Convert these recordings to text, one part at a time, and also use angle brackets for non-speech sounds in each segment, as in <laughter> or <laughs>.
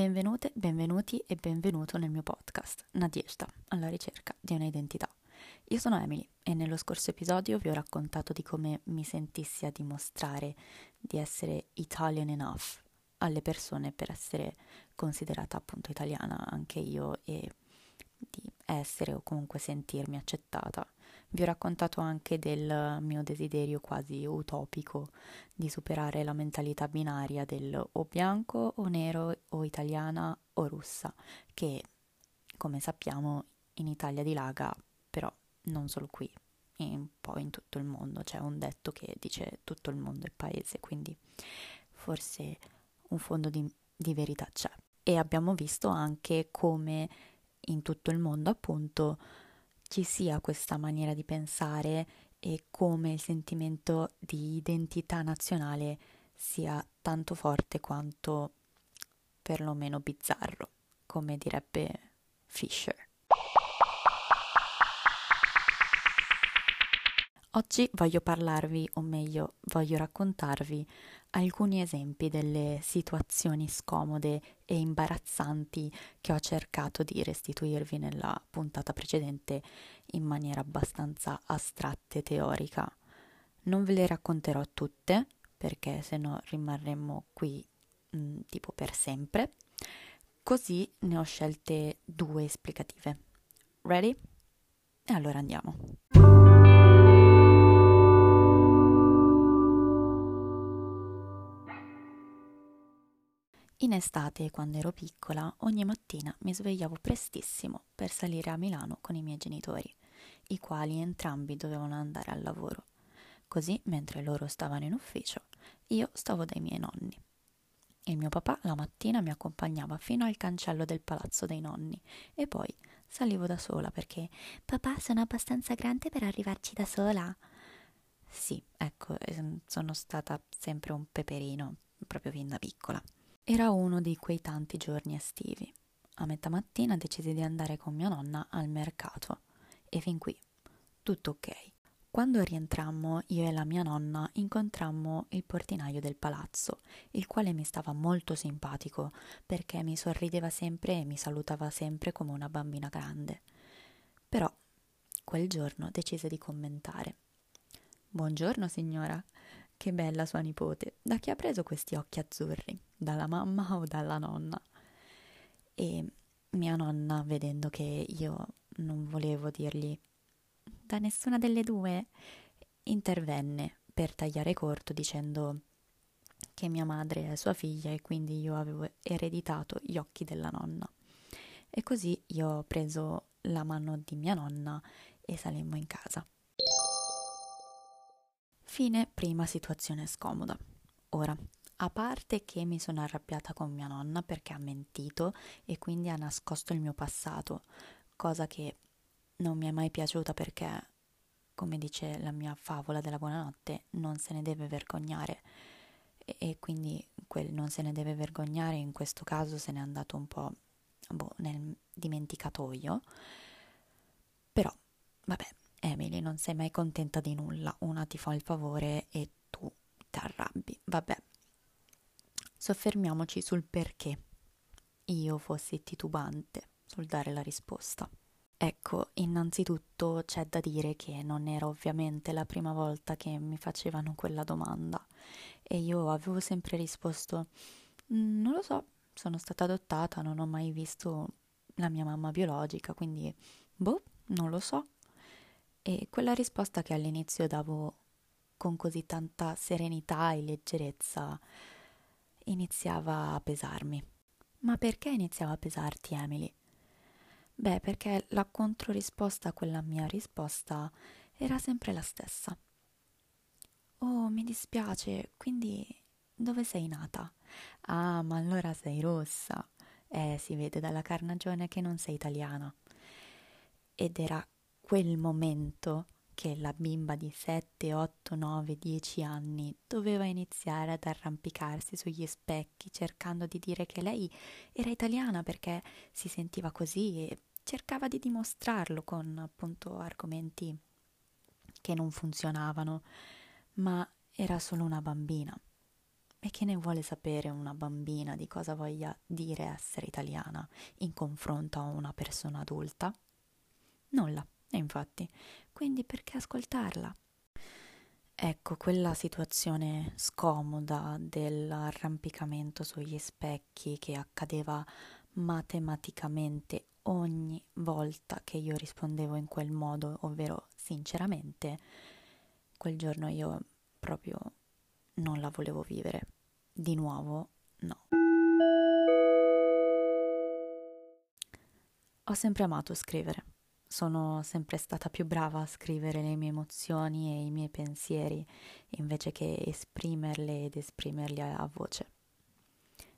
Benvenute, benvenuti e benvenuto nel mio podcast Nadiesta, alla ricerca di un'identità. Io sono Emily e nello scorso episodio vi ho raccontato di come mi sentissi a dimostrare di essere Italian enough alle persone per essere considerata appunto italiana anche io e di essere o comunque sentirmi accettata. Vi ho raccontato anche del mio desiderio quasi utopico di superare la mentalità binaria del o bianco o nero o italiana o russa, che come sappiamo in Italia dilaga, però non solo qui, un po' in tutto il mondo. C'è un detto che dice tutto il mondo è paese, quindi forse un fondo di, di verità c'è. E abbiamo visto anche come in tutto il mondo, appunto, ci sia questa maniera di pensare e come il sentimento di identità nazionale sia tanto forte quanto perlomeno bizzarro, come direbbe Fisher. Oggi voglio parlarvi, o meglio, voglio raccontarvi alcuni esempi delle situazioni scomode e imbarazzanti che ho cercato di restituirvi nella puntata precedente in maniera abbastanza astratta e teorica. Non ve le racconterò tutte, perché se no rimarremmo qui mh, mm, tipo per sempre. Così ne ho scelte due esplicative. Ready? E allora andiamo. In estate, quando ero piccola, ogni mattina mi svegliavo prestissimo per salire a Milano con i miei genitori, i quali entrambi dovevano andare al lavoro. Così, mentre loro stavano in ufficio, io stavo dai miei nonni. Il mio papà la mattina mi accompagnava fino al cancello del palazzo dei nonni e poi salivo da sola perché papà sono abbastanza grande per arrivarci da sola. Sì, ecco, ehm, sono stata sempre un peperino, proprio fin da piccola. Era uno di quei tanti giorni estivi. A metà mattina decisi di andare con mia nonna al mercato e fin qui tutto ok. Quando rientrammo, io e la mia nonna incontrammo il portinaio del palazzo, il quale mi stava molto simpatico perché mi sorrideva sempre e mi salutava sempre come una bambina grande. Però quel giorno decise di commentare. Buongiorno signora, che bella sua nipote. Da chi ha preso questi occhi azzurri? Dalla mamma o dalla nonna? E mia nonna, vedendo che io non volevo dirgli da nessuna delle due, intervenne per tagliare corto dicendo che mia madre è sua figlia e quindi io avevo ereditato gli occhi della nonna. E così io ho preso la mano di mia nonna e salimmo in casa. Fine prima situazione scomoda. Ora, a parte che mi sono arrabbiata con mia nonna perché ha mentito e quindi ha nascosto il mio passato, cosa che non mi è mai piaciuta perché, come dice la mia favola della buonanotte, non se ne deve vergognare. E, e quindi quel non se ne deve vergognare in questo caso se n'è andato un po' boh, nel dimenticatoio. Però, vabbè, Emily, non sei mai contenta di nulla, una ti fa il favore e tu ti arrabbi. Vabbè, soffermiamoci sul perché io fossi titubante sul dare la risposta. Ecco, innanzitutto c'è da dire che non era ovviamente la prima volta che mi facevano quella domanda e io avevo sempre risposto mm, non lo so, sono stata adottata, non ho mai visto la mia mamma biologica, quindi boh, non lo so. E quella risposta che all'inizio davo con così tanta serenità e leggerezza iniziava a pesarmi. Ma perché iniziava a pesarti, Emily? Beh, perché la controrisposta a quella mia risposta era sempre la stessa. Oh, mi dispiace, quindi dove sei nata? Ah, ma allora sei rossa. Eh, si vede dalla carnagione che non sei italiana. Ed era quel momento che la bimba di 7, 8, 9, 10 anni doveva iniziare ad arrampicarsi sugli specchi cercando di dire che lei era italiana perché si sentiva così e cercava di dimostrarlo con appunto argomenti che non funzionavano, ma era solo una bambina. E che ne vuole sapere una bambina di cosa voglia dire essere italiana in confronto a una persona adulta? Nulla, e infatti, quindi perché ascoltarla? Ecco, quella situazione scomoda dell'arrampicamento sugli specchi che accadeva matematicamente ogni volta che io rispondevo in quel modo, ovvero sinceramente, quel giorno io proprio non la volevo vivere. Di nuovo, no. Ho sempre amato scrivere. Sono sempre stata più brava a scrivere le mie emozioni e i miei pensieri invece che esprimerle ed esprimerli a voce.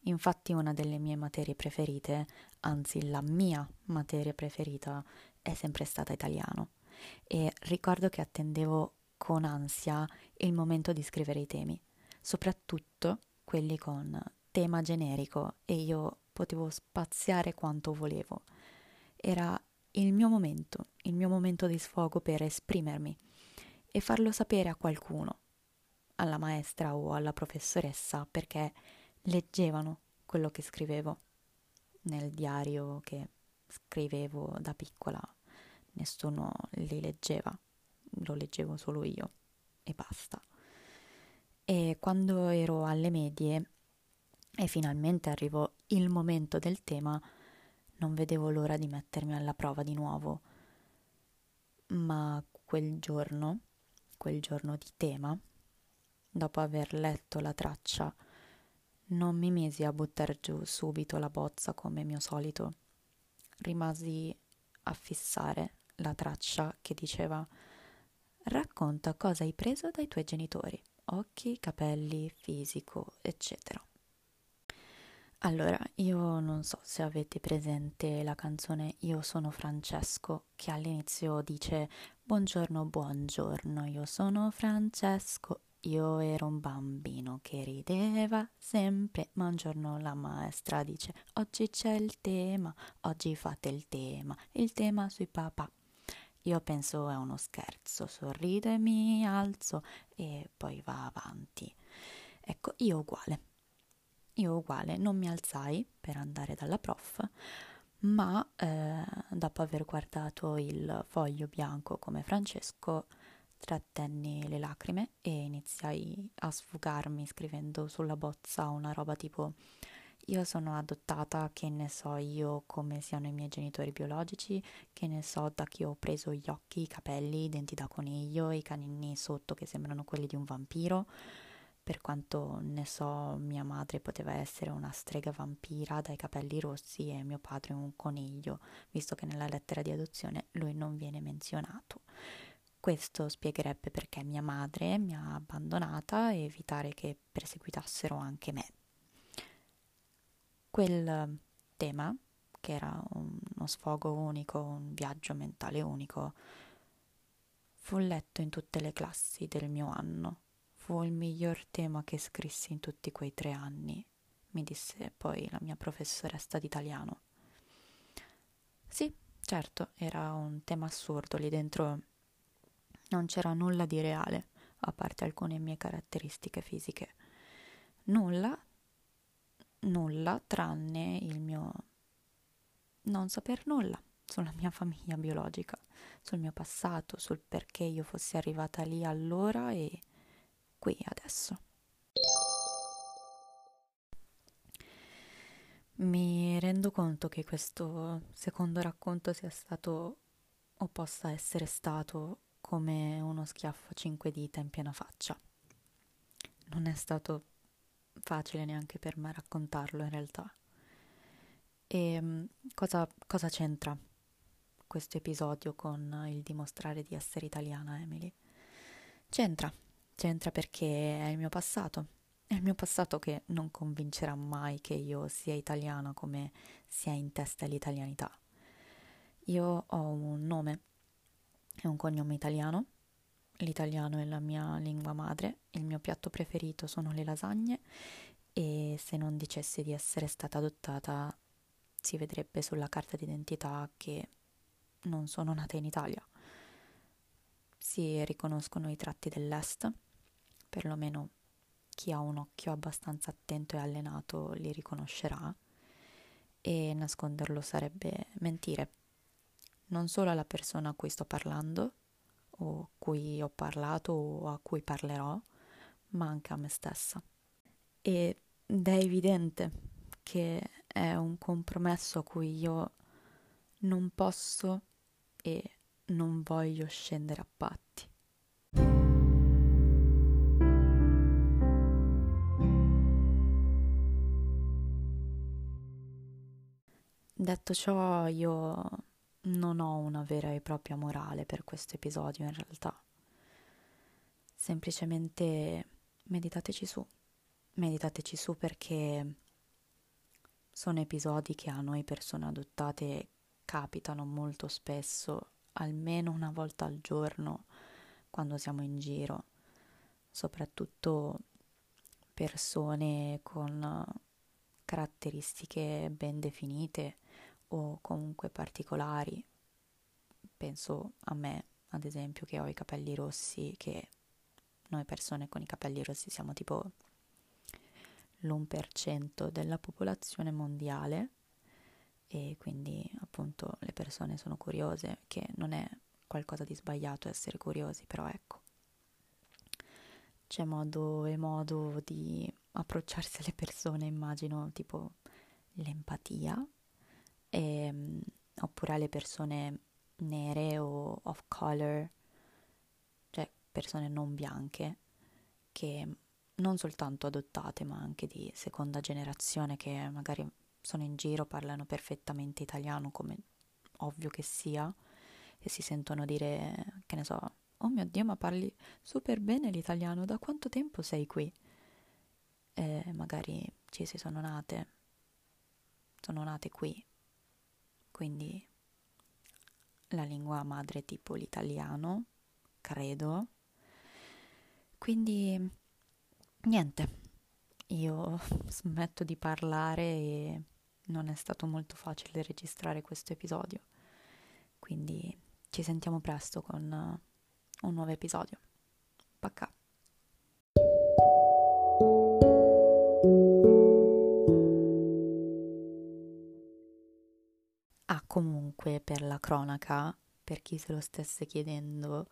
Infatti una delle mie materie preferite, anzi la mia materia preferita, è sempre stata italiano e ricordo che attendevo con ansia il momento di scrivere i temi, soprattutto quelli con tema generico e io potevo spaziare quanto volevo. Era il mio momento, il mio momento di sfogo per esprimermi e farlo sapere a qualcuno, alla maestra o alla professoressa, perché leggevano quello che scrivevo nel diario che scrivevo da piccola. Nessuno li leggeva, lo leggevo solo io e basta. E quando ero alle medie e finalmente arrivò il momento del tema, non vedevo l'ora di mettermi alla prova di nuovo. Ma quel giorno, quel giorno di tema, dopo aver letto la traccia, non mi misi a buttar giù subito la bozza come mio solito. Rimasi a fissare la traccia che diceva Racconta cosa hai preso dai tuoi genitori, occhi, capelli, fisico, eccetera. Allora, io non so se avete presente la canzone Io sono Francesco, che all'inizio dice Buongiorno, buongiorno, io sono Francesco, io ero un bambino che rideva sempre, ma un giorno la maestra dice Oggi c'è il tema, oggi fate il tema, il tema sui papà. Io penso è uno scherzo, sorrido e mi alzo e poi va avanti. Ecco, io uguale. Io uguale, non mi alzai per andare dalla prof, ma eh, dopo aver guardato il foglio bianco come Francesco, trattenni le lacrime e iniziai a sfogarmi scrivendo sulla bozza una roba tipo io sono adottata, che ne so io come siano i miei genitori biologici, che ne so da chi ho preso gli occhi, i capelli, i denti da coniglio, i canini sotto che sembrano quelli di un vampiro. Per quanto ne so, mia madre poteva essere una strega vampira dai capelli rossi e mio padre un coniglio, visto che nella lettera di adozione lui non viene menzionato. Questo spiegherebbe perché mia madre mi ha abbandonata e evitare che perseguitassero anche me quel tema, che era uno sfogo unico, un viaggio mentale unico, fu letto in tutte le classi del mio anno. Fu il miglior tema che scrissi in tutti quei tre anni, mi disse poi la mia professoressa d'italiano. Sì, certo, era un tema assurdo, lì dentro non c'era nulla di reale, a parte alcune mie caratteristiche fisiche. Nulla nulla tranne il mio non saper nulla sulla mia famiglia biologica, sul mio passato, sul perché io fossi arrivata lì allora e qui adesso. Mi rendo conto che questo secondo racconto sia stato o possa essere stato come uno schiaffo a cinque dita in piena faccia. Non è stato facile neanche per me raccontarlo in realtà. E ehm, cosa, cosa c'entra questo episodio con il dimostrare di essere italiana, Emily? C'entra, c'entra perché è il mio passato. È il mio passato che non convincerà mai che io sia italiana come sia in testa l'italianità. Io ho un nome e un cognome italiano L'italiano è la mia lingua madre, il mio piatto preferito sono le lasagne e se non dicessi di essere stata adottata si vedrebbe sulla carta d'identità che non sono nata in Italia. Si riconoscono i tratti dell'Est, perlomeno chi ha un occhio abbastanza attento e allenato li riconoscerà e nasconderlo sarebbe mentire non solo alla persona a cui sto parlando o a cui ho parlato o a cui parlerò, ma anche a me stessa. Ed è evidente che è un compromesso a cui io non posso e non voglio scendere a patti. Detto ciò, io non ho una vera e propria morale per questo episodio in realtà. Semplicemente meditateci su. Meditateci su perché sono episodi che a noi persone adottate capitano molto spesso, almeno una volta al giorno quando siamo in giro, soprattutto persone con caratteristiche ben definite o comunque particolari. Penso a me, ad esempio, che ho i capelli rossi, che noi persone con i capelli rossi siamo tipo l'1% della popolazione mondiale e quindi appunto le persone sono curiose, che non è qualcosa di sbagliato essere curiosi, però ecco, c'è modo e modo di approcciarsi alle persone, immagino, tipo l'empatia, e, ehm, oppure alle persone nere o off color, cioè persone non bianche, che non soltanto adottate, ma anche di seconda generazione che magari sono in giro, parlano perfettamente italiano, come ovvio che sia, e si sentono dire, che ne so, oh mio Dio, ma parli super bene l'italiano, da quanto tempo sei qui? E magari ci si sono nate, sono nate qui, quindi la lingua madre tipo l'italiano, credo. Quindi niente, io smetto di parlare e non è stato molto facile registrare questo episodio. Quindi ci sentiamo presto con un nuovo episodio. Pacca. Comunque per la cronaca, per chi se lo stesse chiedendo,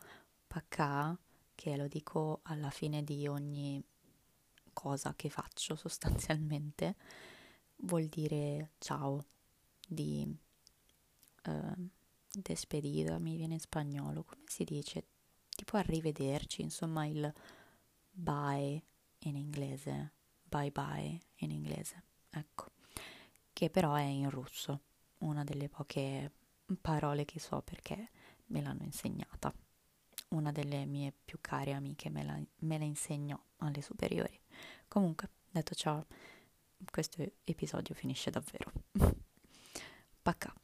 Pacca, che lo dico alla fine di ogni cosa che faccio <laughs> sostanzialmente, vuol dire ciao, di uh, despedida, mi viene in spagnolo, come si dice? Tipo arrivederci, insomma il bye in inglese, bye bye in inglese, ecco, che però è in russo una delle poche parole che so perché me l'hanno insegnata. Una delle mie più care amiche me la, me la insegnò alle superiori. Comunque, detto ciò, questo episodio finisce davvero. <laughs> Pacca.